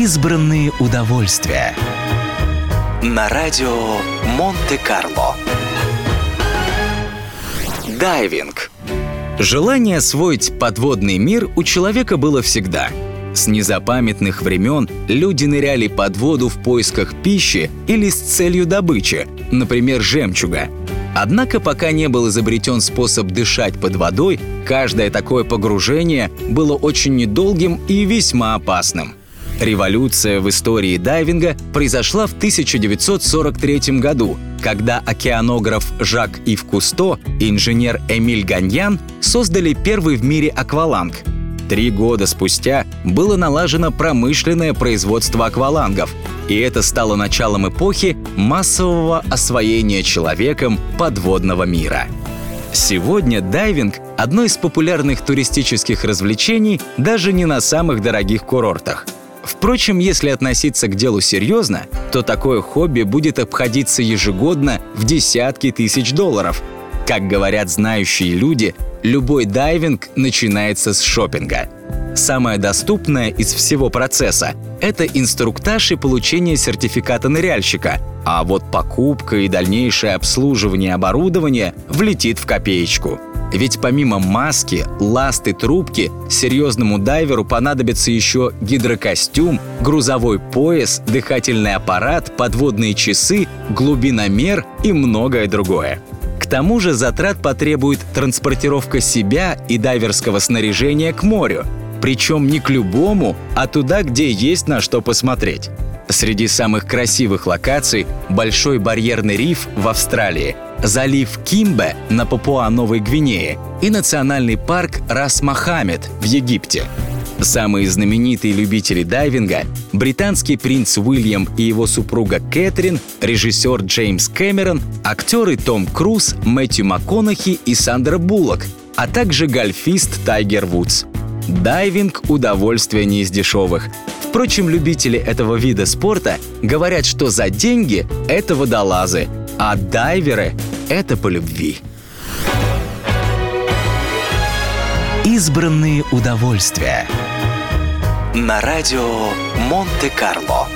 Избранные удовольствия. На радио Монте-Карло. Дайвинг. Желание освоить подводный мир у человека было всегда. С незапамятных времен люди ныряли под воду в поисках пищи или с целью добычи, например, жемчуга. Однако пока не был изобретен способ дышать под водой, каждое такое погружение было очень недолгим и весьма опасным. Революция в истории дайвинга произошла в 1943 году, когда океанограф Жак Ив Кусто и инженер Эмиль Ганьян создали первый в мире акваланг. Три года спустя было налажено промышленное производство аквалангов, и это стало началом эпохи массового освоения человеком подводного мира. Сегодня дайвинг – одно из популярных туристических развлечений даже не на самых дорогих курортах – Впрочем, если относиться к делу серьезно, то такое хобби будет обходиться ежегодно в десятки тысяч долларов. Как говорят знающие люди, любой дайвинг начинается с шопинга. Самое доступное из всего процесса – это инструктаж и получение сертификата ныряльщика, а вот покупка и дальнейшее обслуживание оборудования влетит в копеечку – ведь помимо маски, ласты, трубки, серьезному дайверу понадобится еще гидрокостюм, грузовой пояс, дыхательный аппарат, подводные часы, глубиномер и многое другое. К тому же затрат потребует транспортировка себя и дайверского снаряжения к морю, причем не к любому, а туда, где есть на что посмотреть. Среди самых красивых локаций – Большой барьерный риф в Австралии, залив Кимбе на Папуа-Новой Гвинее и национальный парк Рас-Мохаммед в Египте. Самые знаменитые любители дайвинга – британский принц Уильям и его супруга Кэтрин, режиссер Джеймс Кэмерон, актеры Том Круз, Мэтью МакКонахи и Сандра Буллок, а также гольфист Тайгер Вудс. Дайвинг – удовольствие не из дешевых. Впрочем, любители этого вида спорта говорят, что за деньги — это водолазы, а дайверы — это по любви. Избранные удовольствия. На радио Монте-Карло.